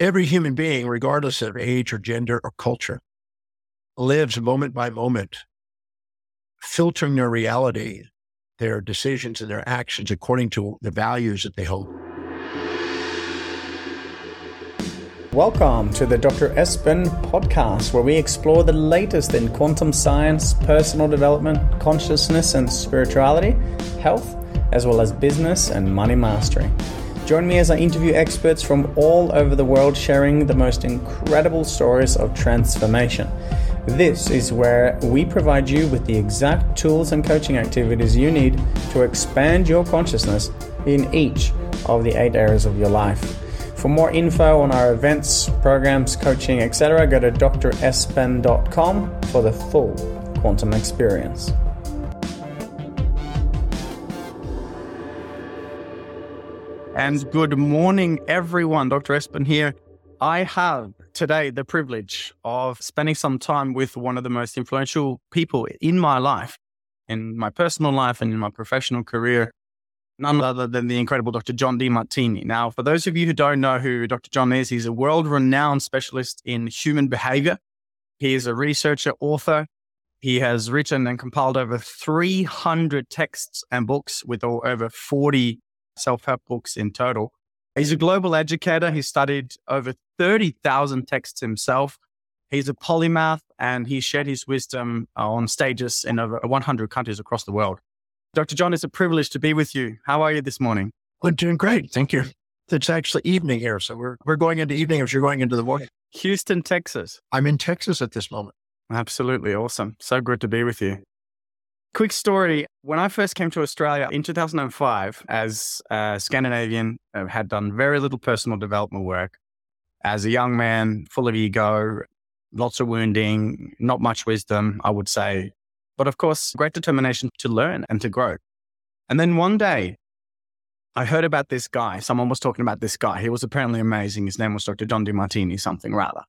Every human being, regardless of age or gender or culture, lives moment by moment, filtering their reality, their decisions, and their actions according to the values that they hold. Welcome to the Dr. Espen podcast, where we explore the latest in quantum science, personal development, consciousness and spirituality, health, as well as business and money mastery. Join me as I interview experts from all over the world sharing the most incredible stories of transformation. This is where we provide you with the exact tools and coaching activities you need to expand your consciousness in each of the eight areas of your life. For more info on our events, programs, coaching, etc., go to drespen.com for the full quantum experience. And good morning, everyone. Dr. Espen here. I have today the privilege of spending some time with one of the most influential people in my life, in my personal life and in my professional career, none other than the incredible Dr. John Demartini. Now, for those of you who don't know who Dr. John is, he's a world renowned specialist in human behavior. He is a researcher, author. He has written and compiled over 300 texts and books with over 40 self help books in total. He's a global educator. He studied over 30,000 texts himself. He's a polymath and he shared his wisdom uh, on stages in over 100 countries across the world. Dr. John, it's a privilege to be with you. How are you this morning? We're doing great. Thank you. It's actually evening here. So we're, we're going into evening as you're going into the morning. Houston, Texas. I'm in Texas at this moment. Absolutely awesome. So good to be with you. Quick story. When I first came to Australia in 2005, as a Scandinavian, I had done very little personal development work. As a young man, full of ego, lots of wounding, not much wisdom, I would say. But of course, great determination to learn and to grow. And then one day, I heard about this guy. Someone was talking about this guy. He was apparently amazing. His name was Dr. John Demartini, something rather.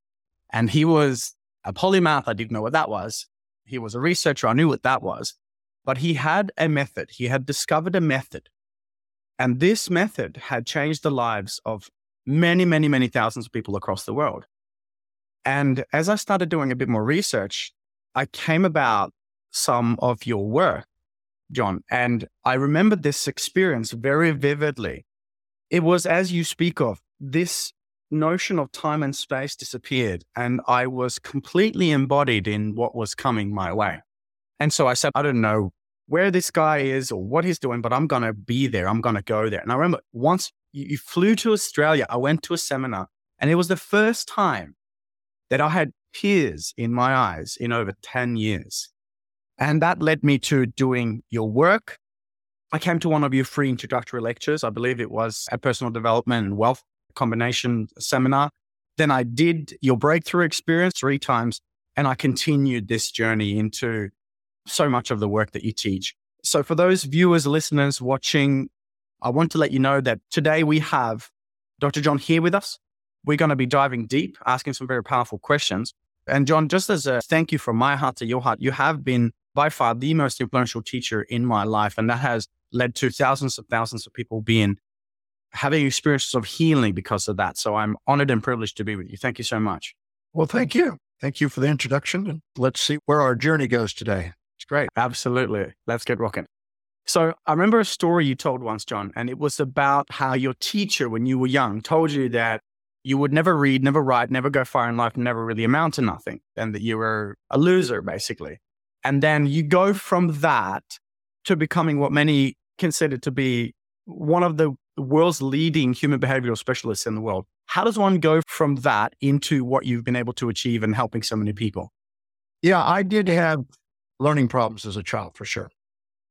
And he was a polymath. I didn't know what that was. He was a researcher. I knew what that was. But he had a method, he had discovered a method. And this method had changed the lives of many, many, many thousands of people across the world. And as I started doing a bit more research, I came about some of your work, John. And I remember this experience very vividly. It was as you speak of, this notion of time and space disappeared, and I was completely embodied in what was coming my way. And so I said, I don't know where this guy is or what he's doing, but I'm going to be there. I'm going to go there. And I remember once you, you flew to Australia, I went to a seminar and it was the first time that I had tears in my eyes in over 10 years. And that led me to doing your work. I came to one of your free introductory lectures. I believe it was a personal development and wealth combination seminar. Then I did your breakthrough experience three times and I continued this journey into so much of the work that you teach. So, for those viewers, listeners watching, I want to let you know that today we have Dr. John here with us. We're going to be diving deep, asking some very powerful questions. And, John, just as a thank you from my heart to your heart, you have been by far the most influential teacher in my life. And that has led to thousands of thousands of people being having experiences of healing because of that. So I'm honored and privileged to be with you. Thank you so much. Well, thank you. Thank you for the introduction. And let's see where our journey goes today. Great. Absolutely. Let's get rocking. So I remember a story you told once, John, and it was about how your teacher, when you were young, told you that you would never read, never write, never go far in life, never really amount to nothing, and that you were a loser, basically. And then you go from that to becoming what many consider to be one of the world's leading human behavioral specialists in the world. How does one go from that into what you've been able to achieve and helping so many people? Yeah, I did have learning problems as a child for sure.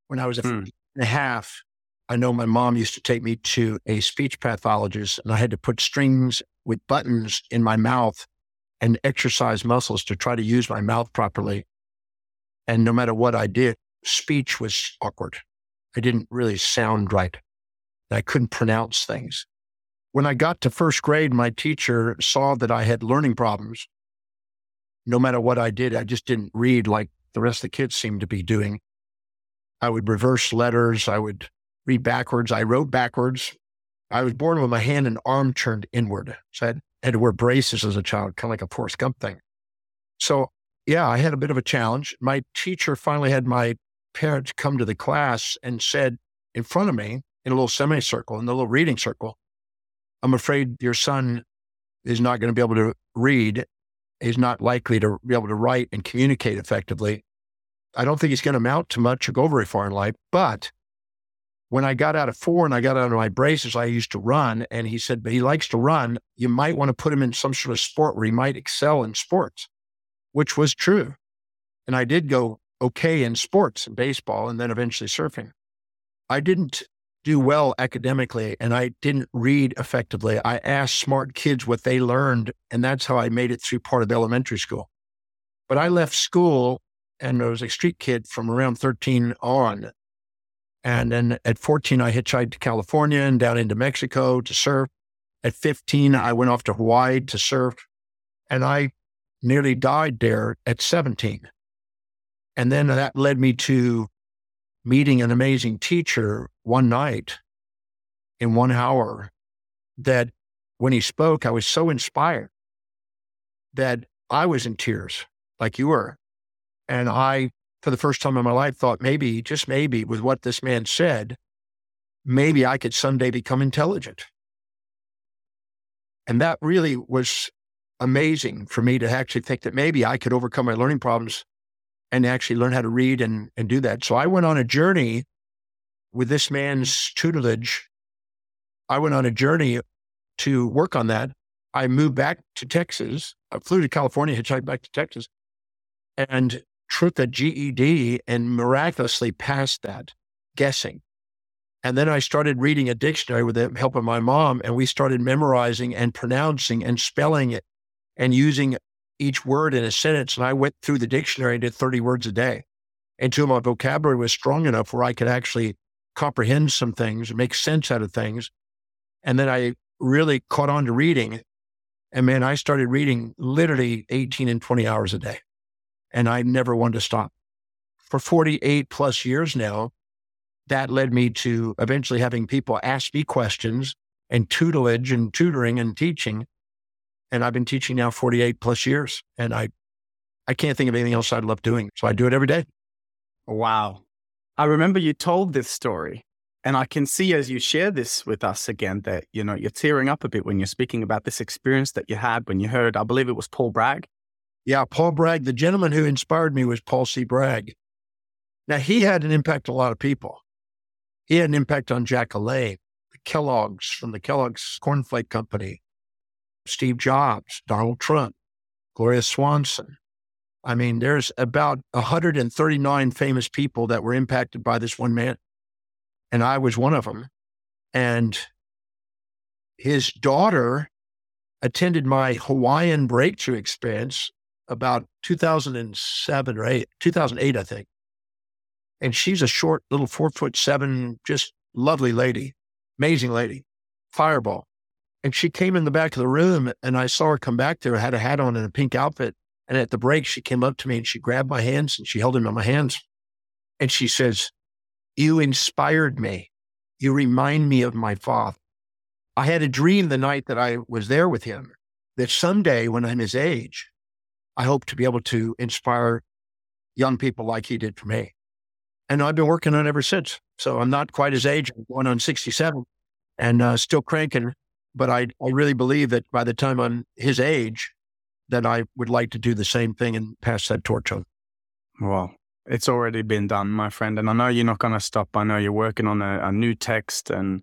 When I was a hmm. and a half, I know my mom used to take me to a speech pathologist and I had to put strings with buttons in my mouth and exercise muscles to try to use my mouth properly. And no matter what I did, speech was awkward. I didn't really sound right. I couldn't pronounce things. When I got to first grade, my teacher saw that I had learning problems. No matter what I did, I just didn't read like the rest of the kids seemed to be doing. I would reverse letters. I would read backwards. I wrote backwards. I was born with my hand and arm turned inward. So I had had to wear braces as a child, kind of like a Forrest Gump thing. So, yeah, I had a bit of a challenge. My teacher finally had my parents come to the class and said in front of me in a little semicircle, in the little reading circle, I'm afraid your son is not going to be able to read. He's not likely to be able to write and communicate effectively. I don't think he's going to amount to much or go very far in life. But when I got out of four and I got out of my braces, I used to run. And he said, but he likes to run. You might want to put him in some sort of sport where he might excel in sports, which was true. And I did go okay in sports and baseball and then eventually surfing. I didn't do well academically and I didn't read effectively. I asked smart kids what they learned, and that's how I made it through part of elementary school. But I left school and I was a street kid from around 13 on. And then at 14, I hitchhiked to California and down into Mexico to surf. At 15, I went off to Hawaii to surf. And I nearly died there at 17. And then that led me to meeting an amazing teacher one night in one hour that when he spoke, I was so inspired that I was in tears like you were. And I, for the first time in my life, thought maybe, just maybe, with what this man said, maybe I could someday become intelligent. And that really was amazing for me to actually think that maybe I could overcome my learning problems and actually learn how to read and, and do that. So I went on a journey with this man's tutelage. I went on a journey to work on that. I moved back to Texas. I flew to California, hitchhiked back to Texas, and took a GED and miraculously passed that, guessing. And then I started reading a dictionary with the help of my mom, and we started memorizing and pronouncing and spelling it and using each word in a sentence. And I went through the dictionary and did 30 words a day until my vocabulary was strong enough where I could actually comprehend some things, make sense out of things. And then I really caught on to reading. And man, I started reading literally 18 and 20 hours a day. And I never wanted to stop. For 48 plus years now, that led me to eventually having people ask me questions and tutelage and tutoring and teaching and I've been teaching now 48 plus years. And I, I can't think of anything else I'd love doing. So I do it every day. Wow. I remember you told this story. And I can see as you share this with us again that, you know, you're tearing up a bit when you're speaking about this experience that you had when you heard, I believe it was Paul Bragg. Yeah, Paul Bragg. The gentleman who inspired me was Paul C. Bragg. Now, he had an impact on a lot of people. He had an impact on Jack LaLanne, the Kellogg's from the Kellogg's Cornflake Company, Steve Jobs, Donald Trump, Gloria Swanson. I mean, there's about 139 famous people that were impacted by this one man. And I was one of them. And his daughter attended my Hawaiian breakthrough experience about 2007 or eight, 2008, I think. And she's a short little four foot seven, just lovely lady, amazing lady, fireball. And she came in the back of the room and I saw her come back there, had a hat on and a pink outfit. And at the break, she came up to me and she grabbed my hands and she held them in my hands. And she says, You inspired me. You remind me of my father. I had a dream the night that I was there with him that someday when I'm his age, I hope to be able to inspire young people like he did for me. And I've been working on it ever since. So I'm not quite his age. I'm going on 67 and uh, still cranking but I, I really believe that by the time I'm his age, that I would like to do the same thing and pass that torch on. Well, it's already been done, my friend. And I know you're not going to stop. I know you're working on a, a new text and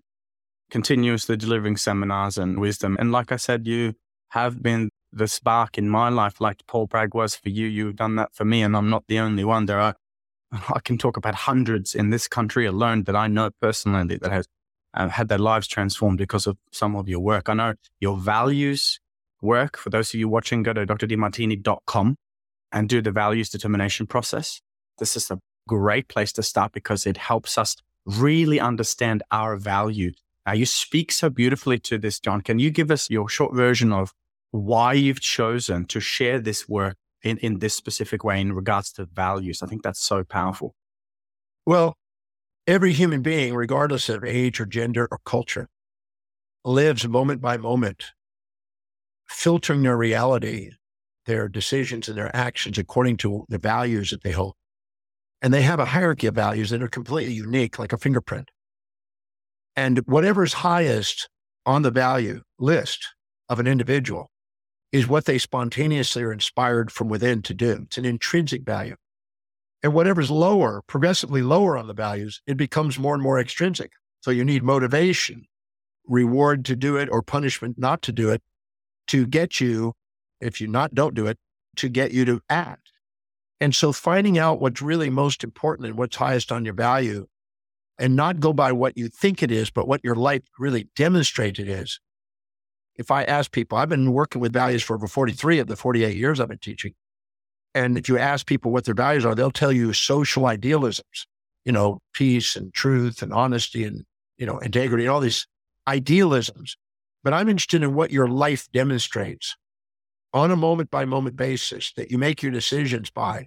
continuously delivering seminars and wisdom. And like I said, you have been the spark in my life, like Paul Bragg was for you. You've done that for me, and I'm not the only one. There are, I can talk about hundreds in this country alone that I know personally that has uh, had their lives transformed because of some of your work. I know your values work. For those of you watching, go to drdemartini.com and do the values determination process. This is a great place to start because it helps us really understand our value. Now, you speak so beautifully to this, John. Can you give us your short version of why you've chosen to share this work in, in this specific way in regards to values? I think that's so powerful. Well, Every human being, regardless of age or gender or culture, lives moment by moment filtering their reality, their decisions and their actions according to the values that they hold. And they have a hierarchy of values that are completely unique, like a fingerprint. And whatever's highest on the value list of an individual is what they spontaneously are inspired from within to do. It's an intrinsic value. And whatever's lower, progressively lower on the values, it becomes more and more extrinsic. So you need motivation, reward to do it or punishment not to do it to get you, if you not don't do it, to get you to act. And so finding out what's really most important and what's highest on your value and not go by what you think it is, but what your life really demonstrates it is. If I ask people, I've been working with values for over 43 of the 48 years I've been teaching. And if you ask people what their values are, they'll tell you social idealisms, you know, peace and truth and honesty and, you know, integrity and all these idealisms. But I'm interested in what your life demonstrates on a moment by moment basis that you make your decisions by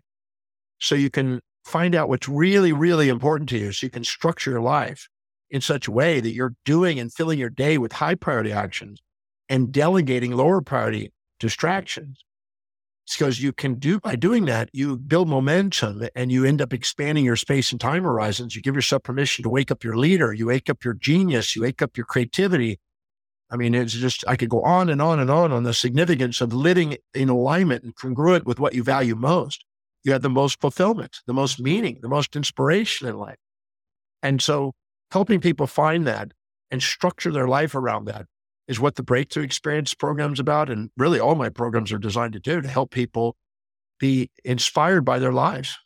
so you can find out what's really, really important to you so you can structure your life in such a way that you're doing and filling your day with high priority actions and delegating lower priority distractions. Because you can do by doing that, you build momentum and you end up expanding your space and time horizons. You give yourself permission to wake up your leader, you wake up your genius, you wake up your creativity. I mean, it's just, I could go on and on and on on the significance of living in alignment and congruent with what you value most you have the most fulfillment, the most meaning, the most inspiration in life. And so helping people find that and structure their life around that is what the breakthrough experience program is about. And really all my programs are designed to do to help people be inspired by their lives.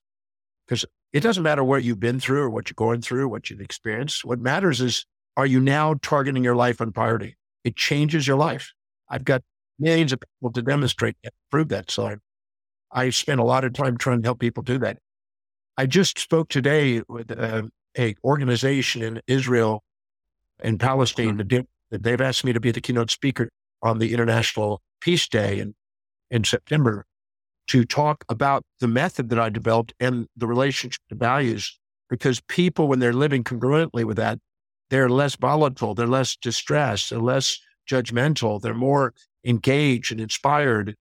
Because it doesn't matter what you've been through or what you're going through, what you've experienced. What matters is, are you now targeting your life on priority? It changes your life. I've got millions of people to demonstrate and prove that. So I I spend a lot of time trying to help people do that. I just spoke today with uh, a organization in Israel and Palestine mm-hmm. that they've asked me to be the keynote speaker on the International Peace Day in, in September to talk about the method that I developed and the relationship to values. Because people, when they're living congruently with that, they're less volatile, they're less distressed, they're less judgmental, they're more engaged and inspired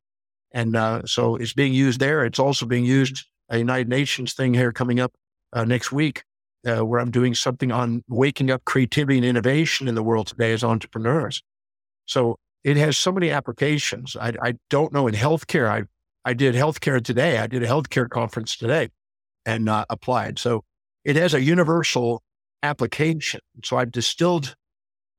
and uh, so it's being used there. It's also being used a United Nations thing here coming up uh, next week, uh, where I'm doing something on waking up creativity and innovation in the world today as entrepreneurs. So it has so many applications. I, I don't know in healthcare. I I did healthcare today. I did a healthcare conference today and uh, applied. So it has a universal application. So I've distilled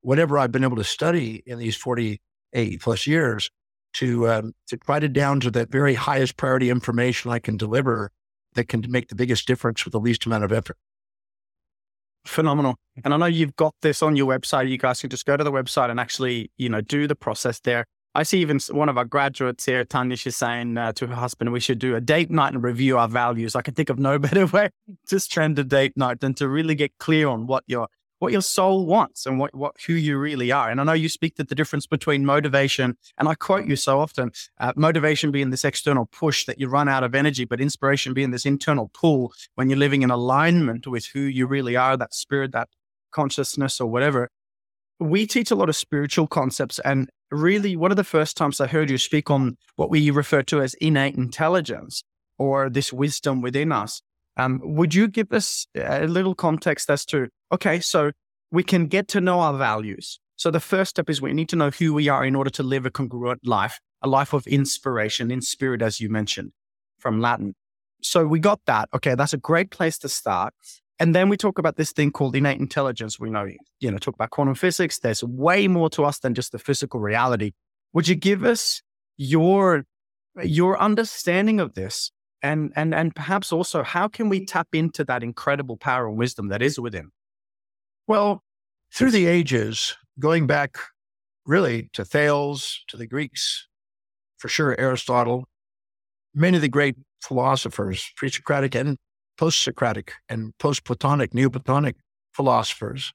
whatever I've been able to study in these 48 plus years to um, to write it down to that very highest priority information I can deliver that can make the biggest difference with the least amount of effort. Phenomenal. And I know you've got this on your website. You guys can just go to the website and actually, you know, do the process there. I see even one of our graduates here, Tanya, she's saying uh, to her husband, we should do a date night and review our values. I can think of no better way to spend a date night than to really get clear on what your what your soul wants and what, what who you really are. And I know you speak to the difference between motivation, and I quote you so often, uh, motivation being this external push that you run out of energy, but inspiration being this internal pull when you're living in alignment with who you really are, that spirit, that consciousness, or whatever. We teach a lot of spiritual concepts, and really, one of the first times I heard you speak on what we refer to as innate intelligence or this wisdom within us. Um, would you give us a little context as to, okay, so we can get to know our values. So the first step is we need to know who we are in order to live a congruent life, a life of inspiration, in spirit, as you mentioned from Latin. So we got that. Okay, that's a great place to start. And then we talk about this thing called innate intelligence. We know, you know, talk about quantum physics. There's way more to us than just the physical reality. Would you give us your your understanding of this and and and perhaps also how can we tap into that incredible power and wisdom that is within? Well through the ages going back really to thales to the greeks for sure aristotle many of the great philosophers pre-socratic and post-socratic and post-platonic neoplatonic philosophers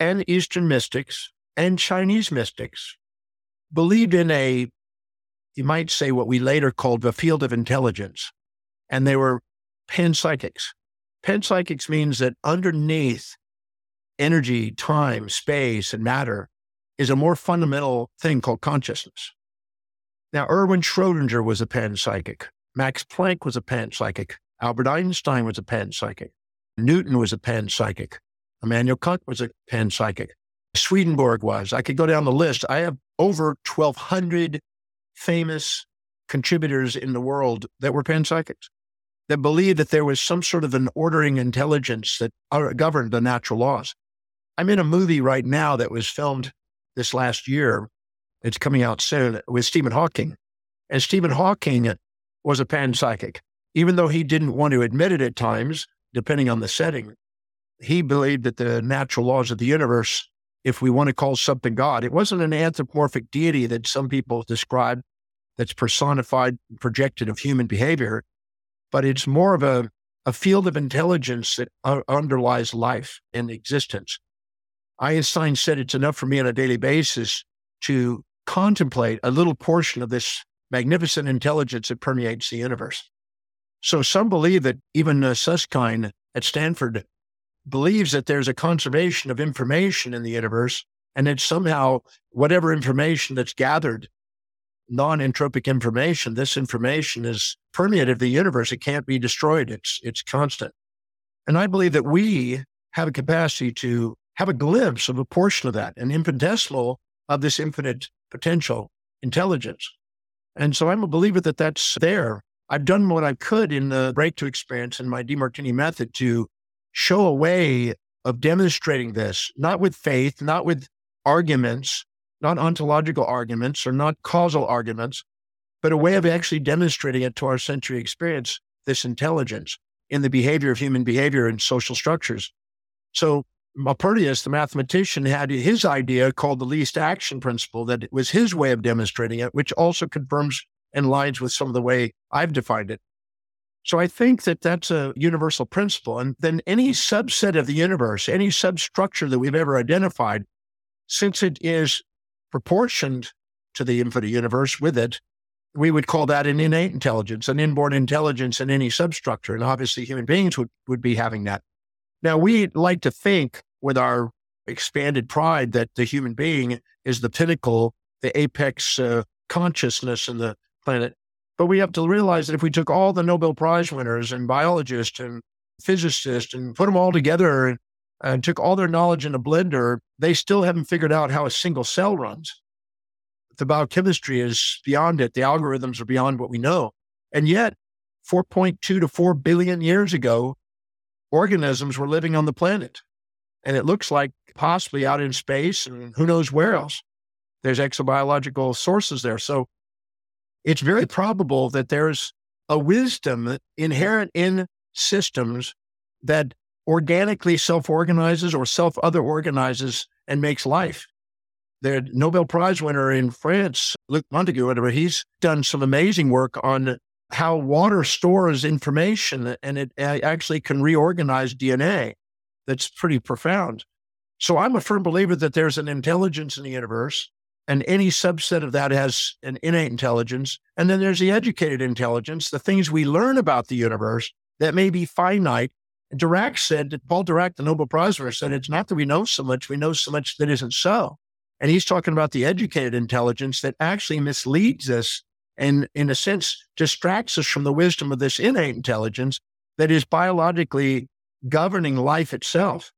and eastern mystics and chinese mystics believed in a you might say what we later called the field of intelligence and they were panpsychics. Panpsychics means that underneath energy, time, space, and matter is a more fundamental thing called consciousness. Now, Erwin Schrodinger was a panpsychic. Max Planck was a panpsychic. Albert Einstein was a panpsychic. Newton was a panpsychic. Immanuel Kant was a panpsychic. Swedenborg was. I could go down the list. I have over 1,200 famous contributors in the world that were panpsychics that believed that there was some sort of an ordering intelligence that uh, governed the natural laws. I'm in a movie right now that was filmed this last year. It's coming out soon with Stephen Hawking. And Stephen Hawking was a panpsychic. Even though he didn't want to admit it at times, depending on the setting, he believed that the natural laws of the universe, if we want to call something God, it wasn't an anthropomorphic deity that some people describe that's personified, projected of human behavior, but it's more of a, a field of intelligence that underlies life and existence. Einstein said it's enough for me on a daily basis to contemplate a little portion of this magnificent intelligence that permeates the universe. So some believe that even uh, Susskind at Stanford believes that there's a conservation of information in the universe and that somehow whatever information that's gathered, non-entropic information, this information is permeated the universe. It can't be destroyed. It's, it's constant. And I believe that we have a capacity to have a glimpse of a portion of that, an infinitesimal of this infinite potential intelligence. And so I'm a believer that that's there. I've done what I could in the breakthrough experience and my Demartini method to show a way of demonstrating this, not with faith, not with arguments, not ontological arguments or not causal arguments, but a way of actually demonstrating it to our sensory experience, this intelligence in the behavior of human behavior and social structures. So Maupertuis, the mathematician, had his idea called the least action principle, that it was his way of demonstrating it, which also confirms and lines with some of the way I've defined it. So I think that that's a universal principle. And then any subset of the universe, any substructure that we've ever identified, since it is proportioned to the infinite universe with it, we would call that an innate intelligence, an inborn intelligence in any substructure. And obviously human beings would, would be having that. Now, we like to think with our expanded pride that the human being is the pinnacle, the apex uh, consciousness in the planet. But we have to realize that if we took all the Nobel Prize winners and biologists and physicists and put them all together and, and took all their knowledge in a blender, they still haven't figured out how a single cell runs. The biochemistry is beyond it. The algorithms are beyond what we know. And yet, 4.2 to 4 billion years ago, organisms were living on the planet. And it looks like possibly out in space and who knows where else. There's exobiological sources there. So it's very probable that there's a wisdom inherent in systems that organically self organizes or self other organizes and makes life. The Nobel Prize winner in France, Luc Montagnier, whatever, he's done some amazing work on how water stores information and it uh, actually can reorganize DNA. That's pretty profound. So I'm a firm believer that there's an intelligence in the universe, and any subset of that has an innate intelligence. And then there's the educated intelligence, the things we learn about the universe that may be finite. Dirac said, that Paul Dirac, the Nobel Prize winner, said, it's not that we know so much, we know so much that isn't so. And he's talking about the educated intelligence that actually misleads us and in a sense distracts us from the wisdom of this innate intelligence that is biologically governing life itself.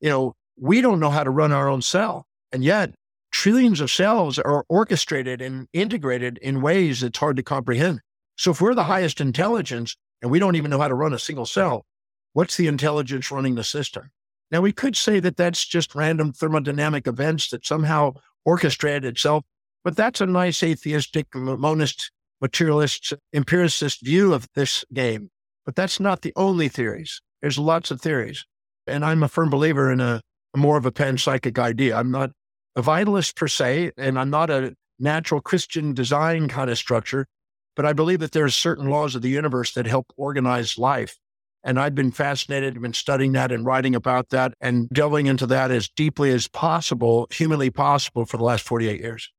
You know, we don't know how to run our own cell. And yet trillions of cells are orchestrated and integrated in ways that's hard to comprehend. So if we're the highest intelligence and we don't even know how to run a single cell, what's the intelligence running the system? Now we could say that that's just random thermodynamic events that somehow orchestrated itself but that's a nice atheistic, monist, materialist, empiricist view of this game. But that's not the only theories. There's lots of theories. And I'm a firm believer in a, more of a panpsychic idea. I'm not a vitalist per se, and I'm not a natural Christian design kind of structure, but I believe that there are certain laws of the universe that help organize life. And I've been fascinated, I've been studying that and writing about that and delving into that as deeply as possible, humanly possible for the last 48 years.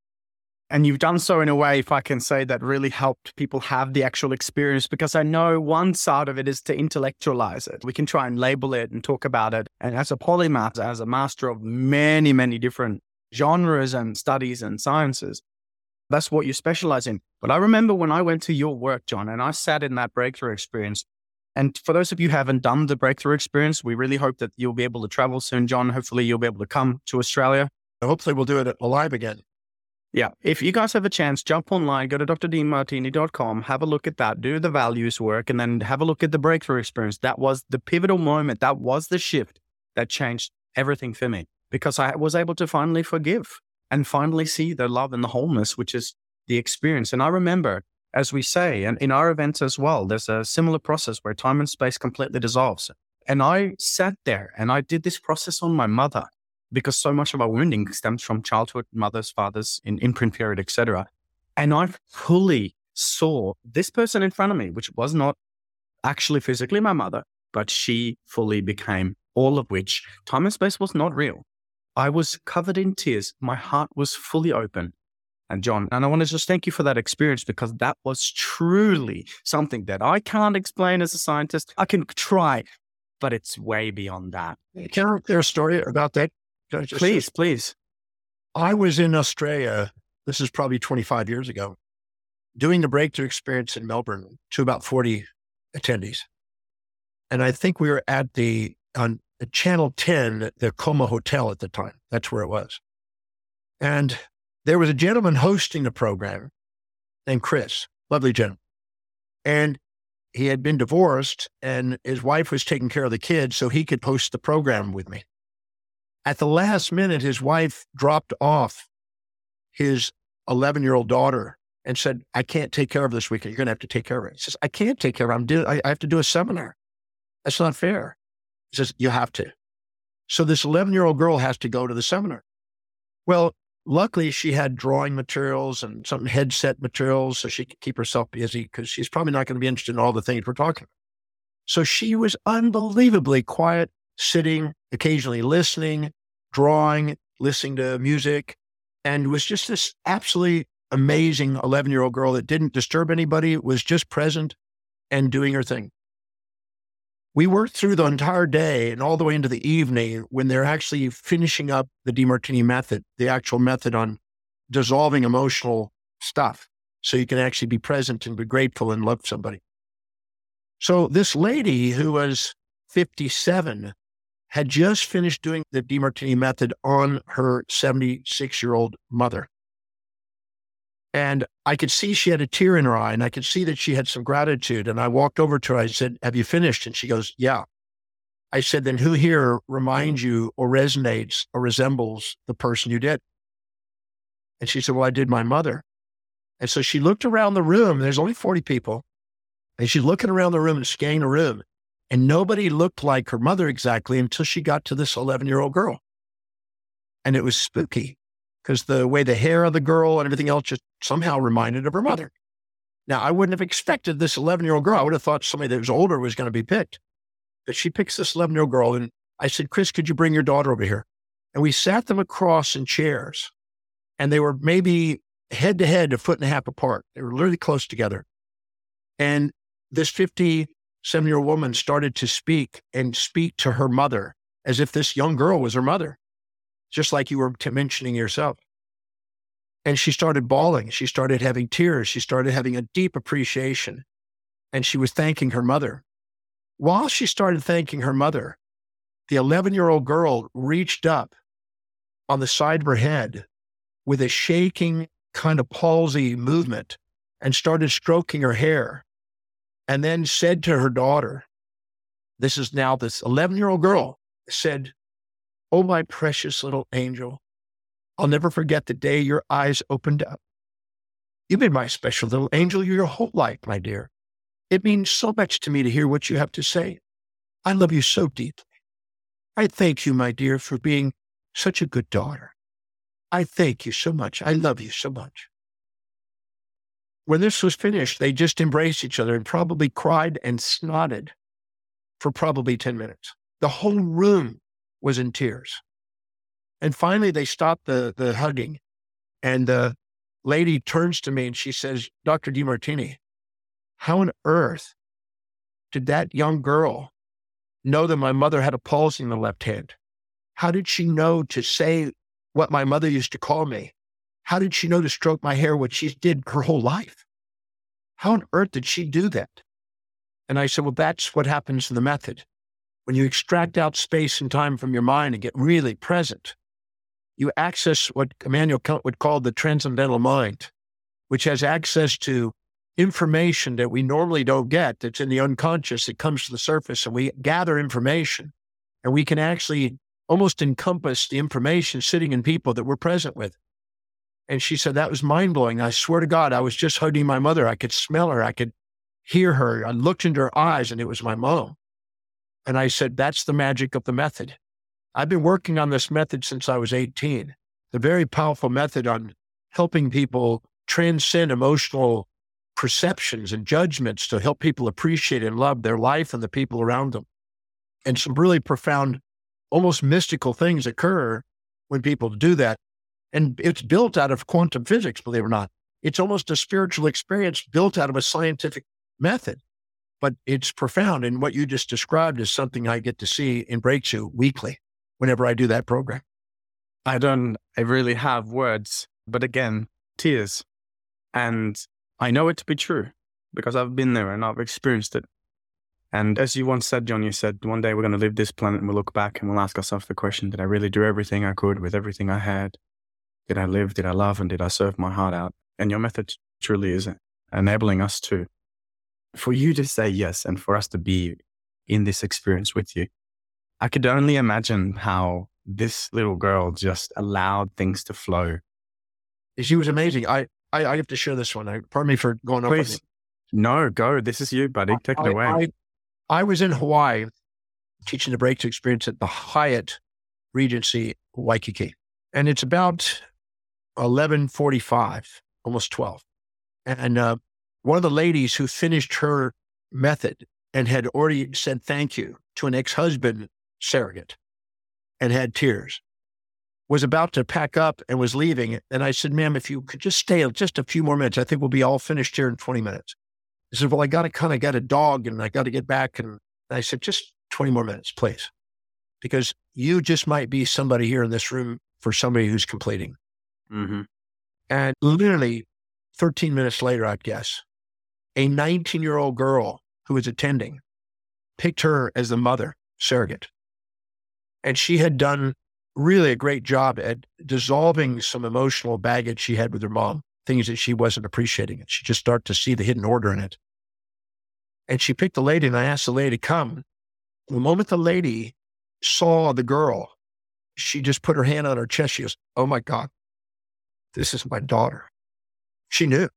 And you've done so in a way, if I can say, that really helped people have the actual experience because I know one side of it is to intellectualize it. We can try and label it and talk about it. And as a polymath, as a master of many, many different genres and studies and sciences, That's what you specialize in. But I remember when I went to your work, John, and I sat in that breakthrough experience. And for those of you who haven't done the breakthrough experience, we really hope that you'll be able to travel soon, John. Hopefully, you'll be able to come to Australia. Hopefully, we'll do it live again. Yeah. If you guys have a chance, jump online, go to drdemartini.com, have a look at that, do the values work, and then have a look at the breakthrough experience. That was the pivotal moment. That was the shift that changed everything for me because I was able to finally forgive and finally see the love and the wholeness, which is the experience. And I remember, as we say, and in our events as well, there's a similar process where time and space completely dissolves. And I sat there and I did this process on my mother because so much of our wounding stems from childhood, mothers, fathers, in imprint period, etc. And I fully saw this person in front of me, which was not actually physically my mother, but she fully became all of which time and space was not real. I was covered in tears. My heart was fully open. And John, and I want to just thank you for that experience because that was truly something that I can't explain as a scientist. I can try, but it's way beyond that. Can I share a story about that? please, please. I was in Australia. This is probably 25 years ago, doing the breakthrough experience in Melbourne to about 40 attendees. And I think we were at the, on Channel 10, the Como Hotel at the time. That's where it was. And there was a gentleman hosting the program named Chris, lovely gentleman. And he had been divorced and his wife was taking care of the kids so he could host the program with me. At the last minute, his wife dropped off his 11 year old daughter and said, I can't take care of this weekend. You're going to have to take care of it. He says, I can't take care of it. I'm do- I, I have to do a seminar. That's not fair. He says, You have to. So this 11 year old girl has to go to the seminar. Well, luckily she had drawing materials and some headset materials so she could keep herself busy because she's probably not going to be interested in all the things we're talking about. So she was unbelievably quiet, sitting, occasionally listening, drawing, listening to music, and was just this absolutely amazing 11 year old girl that didn't disturb anybody, was just present and doing her thing. We worked through the entire day and all the way into the evening when they're actually finishing up the Demartini method, the actual method on dissolving emotional stuff. So you can actually be present and be grateful and love somebody. So this lady who was 57 had just finished doing the Demartini method on her 76 year old mother. And I could see she had a tear in her eye and I could see that she had some gratitude. And I walked over to her. I said, Have you finished? And she goes, Yeah. I said, Then who here reminds you or resonates or resembles the person you did? And she said, Well, I did my mother. And so she looked around the room. There's only 40 people. And she's looking around the room and scanning the room. And nobody looked like her mother exactly until she got to this 11 year old girl. And it was spooky because the way the hair of the girl and everything else just somehow reminded of her mother. Now, I wouldn't have expected this 11 year old girl. I would have thought somebody that was older was going to be picked. But she picks this 11 year old girl. And I said, Chris, could you bring your daughter over here? And we sat them across in chairs. And they were maybe head to head, a foot and a half apart. They were literally close together. And this 57 year old woman started to speak and speak to her mother as if this young girl was her mother, just like you were mentioning yourself. And she started bawling. She started having tears. She started having a deep appreciation. And she was thanking her mother. While she started thanking her mother, the 11 year old girl reached up on the side of her head with a shaking kind of palsy movement and started stroking her hair and then said to her daughter, This is now this 11 year old girl, said, Oh, my precious little angel, I'll never forget the day your eyes opened up. You've been my special little angel your whole life, my dear. It means so much to me to hear what you have to say. I love you so deeply. I thank you, my dear, for being such a good daughter. I thank you so much. I love you so much when this was finished, they just embraced each other and probably cried and snotted for probably 10 minutes. The whole room was in tears. And finally, they stopped the, the hugging. And the lady turns to me and she says, Dr. Demartini, how on earth did that young girl know that my mother had a palsy in the left hand? How did she know to say what my mother used to call me? How did she know to stroke my hair, what she did her whole life? How on earth did she do that? And I said, Well, that's what happens in the method. When you extract out space and time from your mind and get really present, you access what Immanuel Kant would call the transcendental mind, which has access to information that we normally don't get that's in the unconscious that comes to the surface and we gather information and we can actually almost encompass the information sitting in people that we're present with. And she said, that was mind blowing. I swear to God, I was just hugging my mother. I could smell her. I could hear her. I looked into her eyes and it was my mom. And I said, that's the magic of the method. I've been working on this method since I was 18. The very powerful method on helping people transcend emotional perceptions and judgments to help people appreciate and love their life and the people around them. And some really profound, almost mystical things occur when people do that. And it's built out of quantum physics, believe it or not. It's almost a spiritual experience built out of a scientific method, but it's profound. And what you just described is something I get to see in Breakthrough weekly whenever I do that program. I don't I really have words, but again, tears. And I know it to be true because I've been there and I've experienced it. And as you once said, John, you said one day we're going to leave this planet and we'll look back and we'll ask ourselves the question Did I really do everything I could with everything I had? Did I live? Did I love? And did I serve my heart out? And your method truly is enabling us to, for you to say yes and for us to be in this experience with you. I could only imagine how this little girl just allowed things to flow. She was amazing. I, I, I have to share this one. I, pardon me for going Please. No, go. This is you, buddy. Take I, it away. I, I was in Hawaii teaching the breakthrough experience at the Hyatt Regency Waikiki. And it's about 1145, almost 12. And uh, one of the ladies who finished her method and had already said thank you to an ex-husband surrogate and had tears was about to pack up and was leaving. And I said, ma'am, if you could just stay just a few more minutes, I think we'll be all finished here in 20 minutes. She said, well, I got to kind of get a dog and I got to get back. And I said, just 20 more minutes, please, because you just might be somebody here in this room for somebody who's completing. Mm-hmm. And literally 13 minutes later, I'd guess, a 19 year old girl who was attending picked her as the mother surrogate. And she had done really a great job at dissolving some emotional baggage she had with her mom, things that she wasn't appreciating. And she just started to see the hidden order in it. And she picked the lady, and I asked the lady to come. The moment the lady saw the girl, she just put her hand on her chest. She goes, Oh my God, this is my daughter. She knew.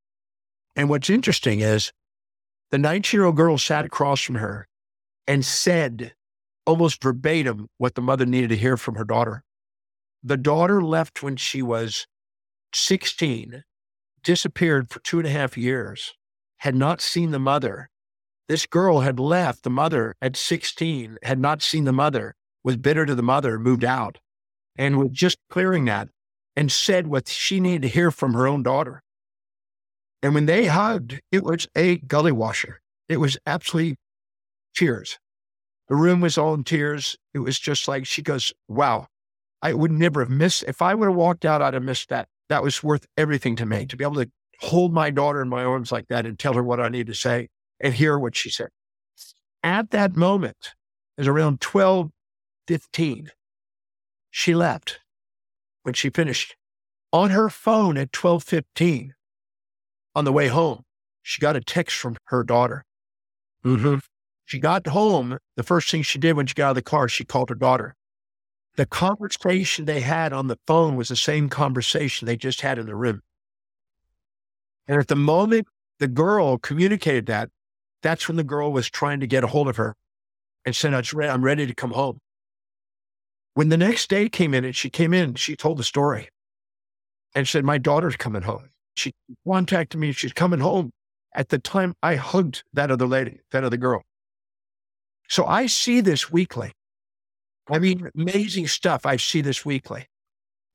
And what's interesting is the 19 year old girl sat across from her and said almost verbatim what the mother needed to hear from her daughter. The daughter left when she was 16, disappeared for two and a half years, had not seen the mother. This girl had left the mother at 16, had not seen the mother, was bitter to the mother, moved out, and was just clearing that and said what she needed to hear from her own daughter. And when they hugged, it was a gully washer. It was absolutely tears. The room was all in tears. It was just like she goes, Wow, I would never have missed. If I would have walked out, I'd have missed that. That was worth everything to me to be able to hold my daughter in my arms like that and tell her what I need to say and hear what she said. At that moment, it was around 12, 15, she left when she finished. On her phone at 1215, on the way home, she got a text from her daughter. Mm-hmm. She got home. The first thing she did when she got out of the car, she called her daughter. The conversation they had on the phone was the same conversation they just had in the room. And at the moment the girl communicated that, that's when the girl was trying to get a hold of her and said, I'm ready to come home. When the next day came in and she came in, she told the story and said, My daughter's coming home. She contacted me. She's coming home. At the time, I hugged that other lady, that other girl. So I see this weekly. I mean, amazing stuff. I see this weekly.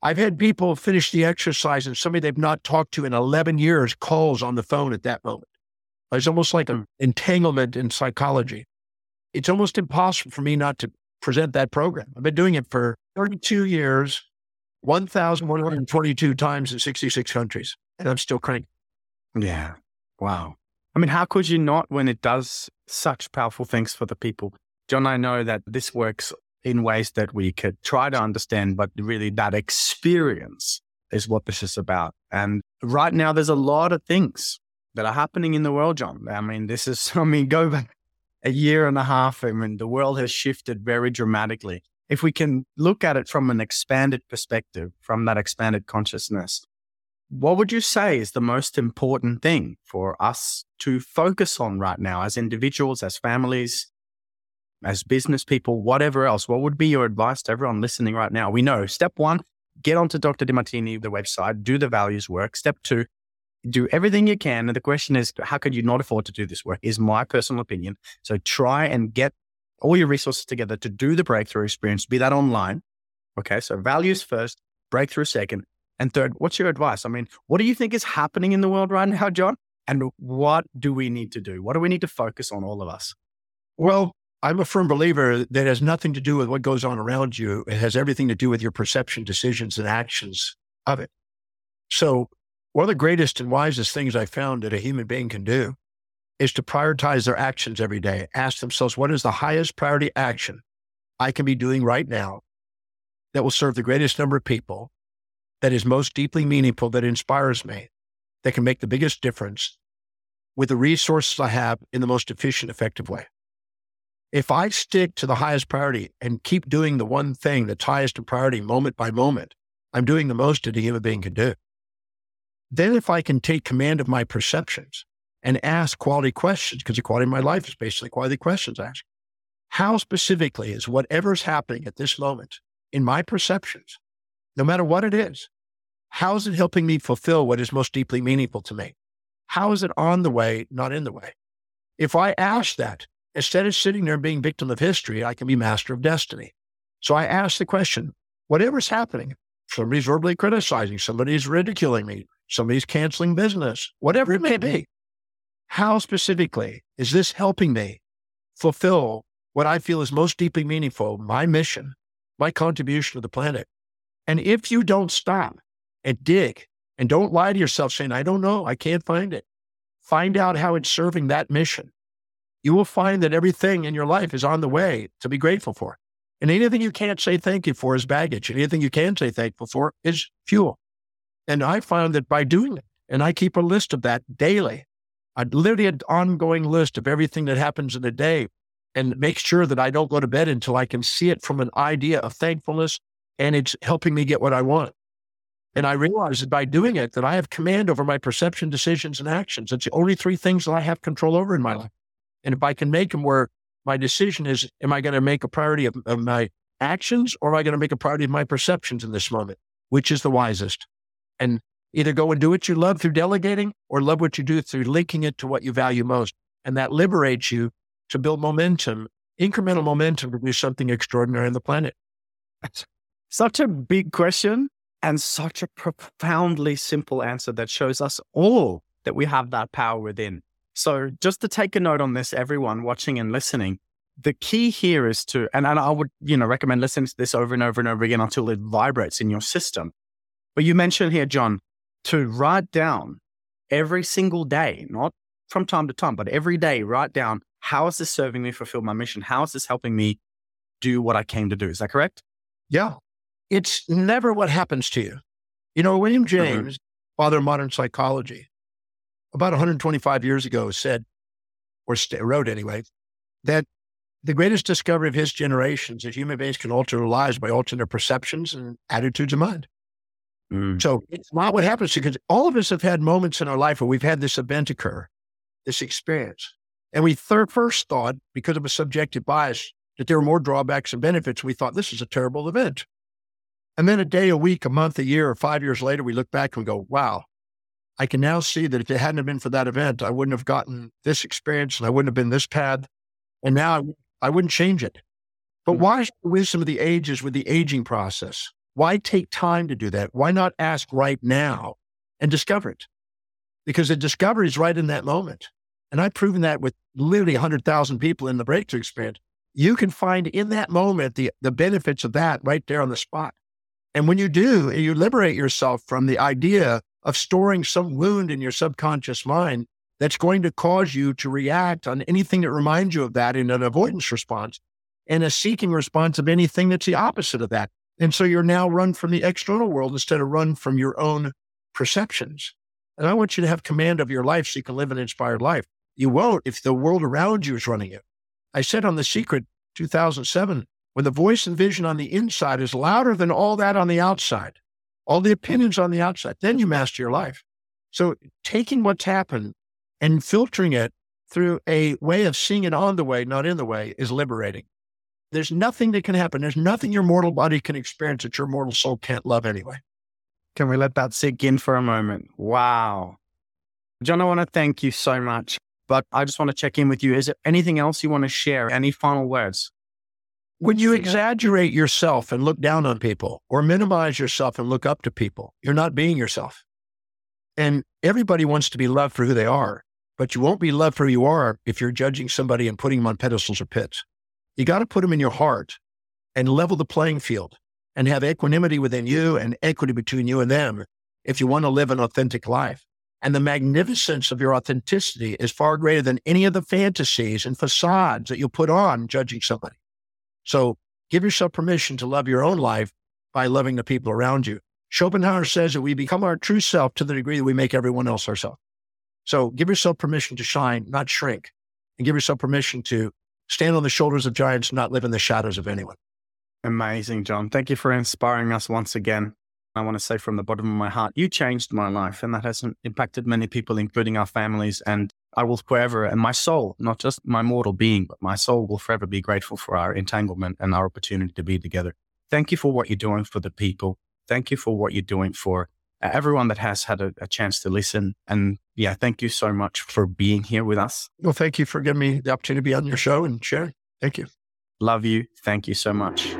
I've had people finish the exercise and somebody they've not talked to in 11 years calls on the phone at that moment. It's almost like an hmm. entanglement in psychology. It's almost impossible for me not to present that program. I've been doing it for 32 years. 1,122 times in 66 countries, and I'm still cranking. Yeah. Wow. I mean, how could you not when it does such powerful things for the people? John, I know that this works in ways that we could try to understand, but really that experience is what this is about. And right now, there's a lot of things that are happening in the world, John. I mean, this is, I mean, go back a year and a half. I mean, the world has shifted very dramatically. If we can look at it from an expanded perspective, from that expanded consciousness, what would you say is the most important thing for us to focus on right now as individuals, as families, as business people, whatever else? What would be your advice to everyone listening right now? We know step one, get onto Dr. Demartini, the website, do the values work. Step two, do everything you can. And the question is, how could you not afford to do this work? Is my personal opinion. So try and get all your resources together to do the breakthrough experience, be that online. Okay. So values first, breakthrough second, and third, what's your advice? I mean, what do you think is happening in the world right now, John? And what do we need to do? What do we need to focus on, all of us? Well, I'm a firm believer that has nothing to do with what goes on around you. It has everything to do with your perception, decisions, and actions of it. So, one of the greatest and wisest things I found that a human being can do is to prioritize their actions every day. Ask themselves, what is the highest priority action I can be doing right now that will serve the greatest number of people that is most deeply meaningful, that inspires me, that can make the biggest difference with the resources I have in the most efficient, effective way. If I stick to the highest priority and keep doing the one thing that's highest in priority moment by moment, I'm doing the most that a human being can do. Then, if I can take command of my perceptions and ask quality questions, because the quality of my life is basically quality questions asked, how specifically is whatever's happening at this moment in my perceptions no matter what it is. How is it helping me fulfill what is most deeply meaningful to me? How is it on the way, not in the way? If I ask that, instead of sitting there being victim of history, I can be master of destiny. So I ask the question, whatever's happening, somebody's verbally criticizing, somebody's ridiculing me, somebody's canceling business, whatever it may be, how specifically is this helping me fulfill what I feel is most deeply meaningful, my mission, my contribution to the planet? And if you don't stop and dig and don't lie to yourself saying, I don't know, I can't find it, find out how it's serving that mission. You will find that everything in your life is on the way to be grateful for. And anything you can't say thank you for is baggage. Anything you can say thankful for is fuel. And I found that by doing it, and I keep a list of that daily, I literally an ongoing list of everything that happens in a day and make sure that I don't go to bed until I can see it from an idea of thankfulness and it's helping me get what I want. And I realize that by doing it, that I have command over my perception, decisions, and actions. It's the only three things that I have control over in my life. And if I can make them where my decision is, am I going to make a priority of, of my actions or am I going to make a priority of my perceptions in this moment? Which is the wisest? And either go and do what you love through delegating or love what you do through linking it to what you value most. And that liberates you to build momentum, incremental momentum to do something extraordinary on the planet. Such a big question and such a profoundly simple answer that shows us all that we have that power within. So, just to take a note on this, everyone watching and listening, the key here is to, and, and I would, you know, recommend listening to this over and over and over again until it vibrates in your system. But you mentioned here, John, to write down every single day, not from time to time, but every day, write down how is this serving me fulfill my mission? How is this helping me do what I came to do? Is that correct? Yeah it's never what happens to you. You know, William mm-hmm. James, mm-hmm. father of modern psychology, about 125 years ago said, or wrote anyway, that the greatest discovery of his generation is that human beings can alter their lives by altering their perceptions and attitudes of mind. Mm. So it's not what happens to you, because all of us have had moments in our life where we've had this event occur, this experience. And we th- first thought, because of a subjective bias, that there were more drawbacks and benefits. We thought this is a terrible event. And then a day, a week, a month, a year, or five years later, we look back and go, wow, I can now see that if it hadn't been for that event, I wouldn't have gotten this experience and I wouldn't have been this path. And now I I wouldn't change it. But mm-hmm. why the wisdom of the ages with the aging process? Why take time to do that? Why not ask right now and discover it? Because the discovery is right in that moment. And I've proven that with literally 100,000 people in the breakthrough experience. You can find in that moment the, the benefits of that right there on the spot. And when you do, you liberate yourself from the idea of storing some wound in your subconscious mind that's going to cause you to react on anything that reminds you of that in an avoidance response and a seeking response of anything that's the opposite of that. And so you're now run from the external world instead of run from your own perceptions. And I want you to have command of your life so you can live an inspired life. You won't if the world around you is running it. I said on The Secret 2007 when the voice and vision on the inside is louder than all that on the outside, all the opinions on the outside, then you master your life. So taking what's happened and filtering it through a way of seeing it on the way, not in the way, is liberating. There's nothing that can happen. There's nothing your mortal body can experience that your mortal soul can't love anyway. Can we let that sink in for a moment? Wow. John, I want to thank you so much, but I just want to check in with you. Is there anything else you want to share? Any final words? When you exaggerate yourself and look down on people or minimize yourself and look up to people, you're not being yourself. And everybody wants to be loved for who they are, but you won't be loved for who you are if you're judging somebody and putting them on pedestals or pits. You got to put them in your heart and level the playing field and have equanimity within you and equity between you and them if you want to live an authentic life. And the magnificence of your authenticity is far greater than any of the fantasies and facades that you put on judging somebody. So give yourself permission to love your own life by loving the people around you. Schopenhauer says that we become our true self to the degree that we make everyone else ourselves. So give yourself permission to shine, not shrink, and give yourself permission to stand on the shoulders of giants, not live in the shadows of anyone. Amazing, John. Thank you for inspiring us once again. I want to say from the bottom of my heart, you changed my life, and that has impacted many people, including our families. And I will forever, and my soul, not just my mortal being, but my soul will forever be grateful for our entanglement and our opportunity to be together. Thank you for what you're doing for the people. Thank you for what you're doing for uh, everyone that has had a, a chance to listen. And yeah, thank you so much for being here with us. Well, thank you for giving me the opportunity to be on your show and sharing. Thank you. Love you. Thank you so much.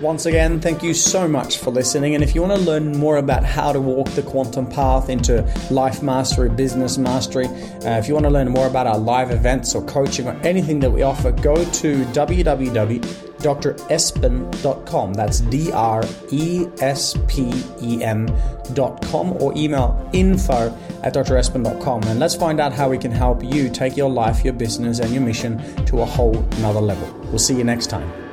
Once again, thank you so much for listening. And if you want to learn more about how to walk the quantum path into life mastery, business mastery, uh, if you want to learn more about our live events or coaching or anything that we offer, go to www.drespen.com. That's D R E S P E N.com or email info at drespen.com. And let's find out how we can help you take your life, your business, and your mission to a whole another level. We'll see you next time.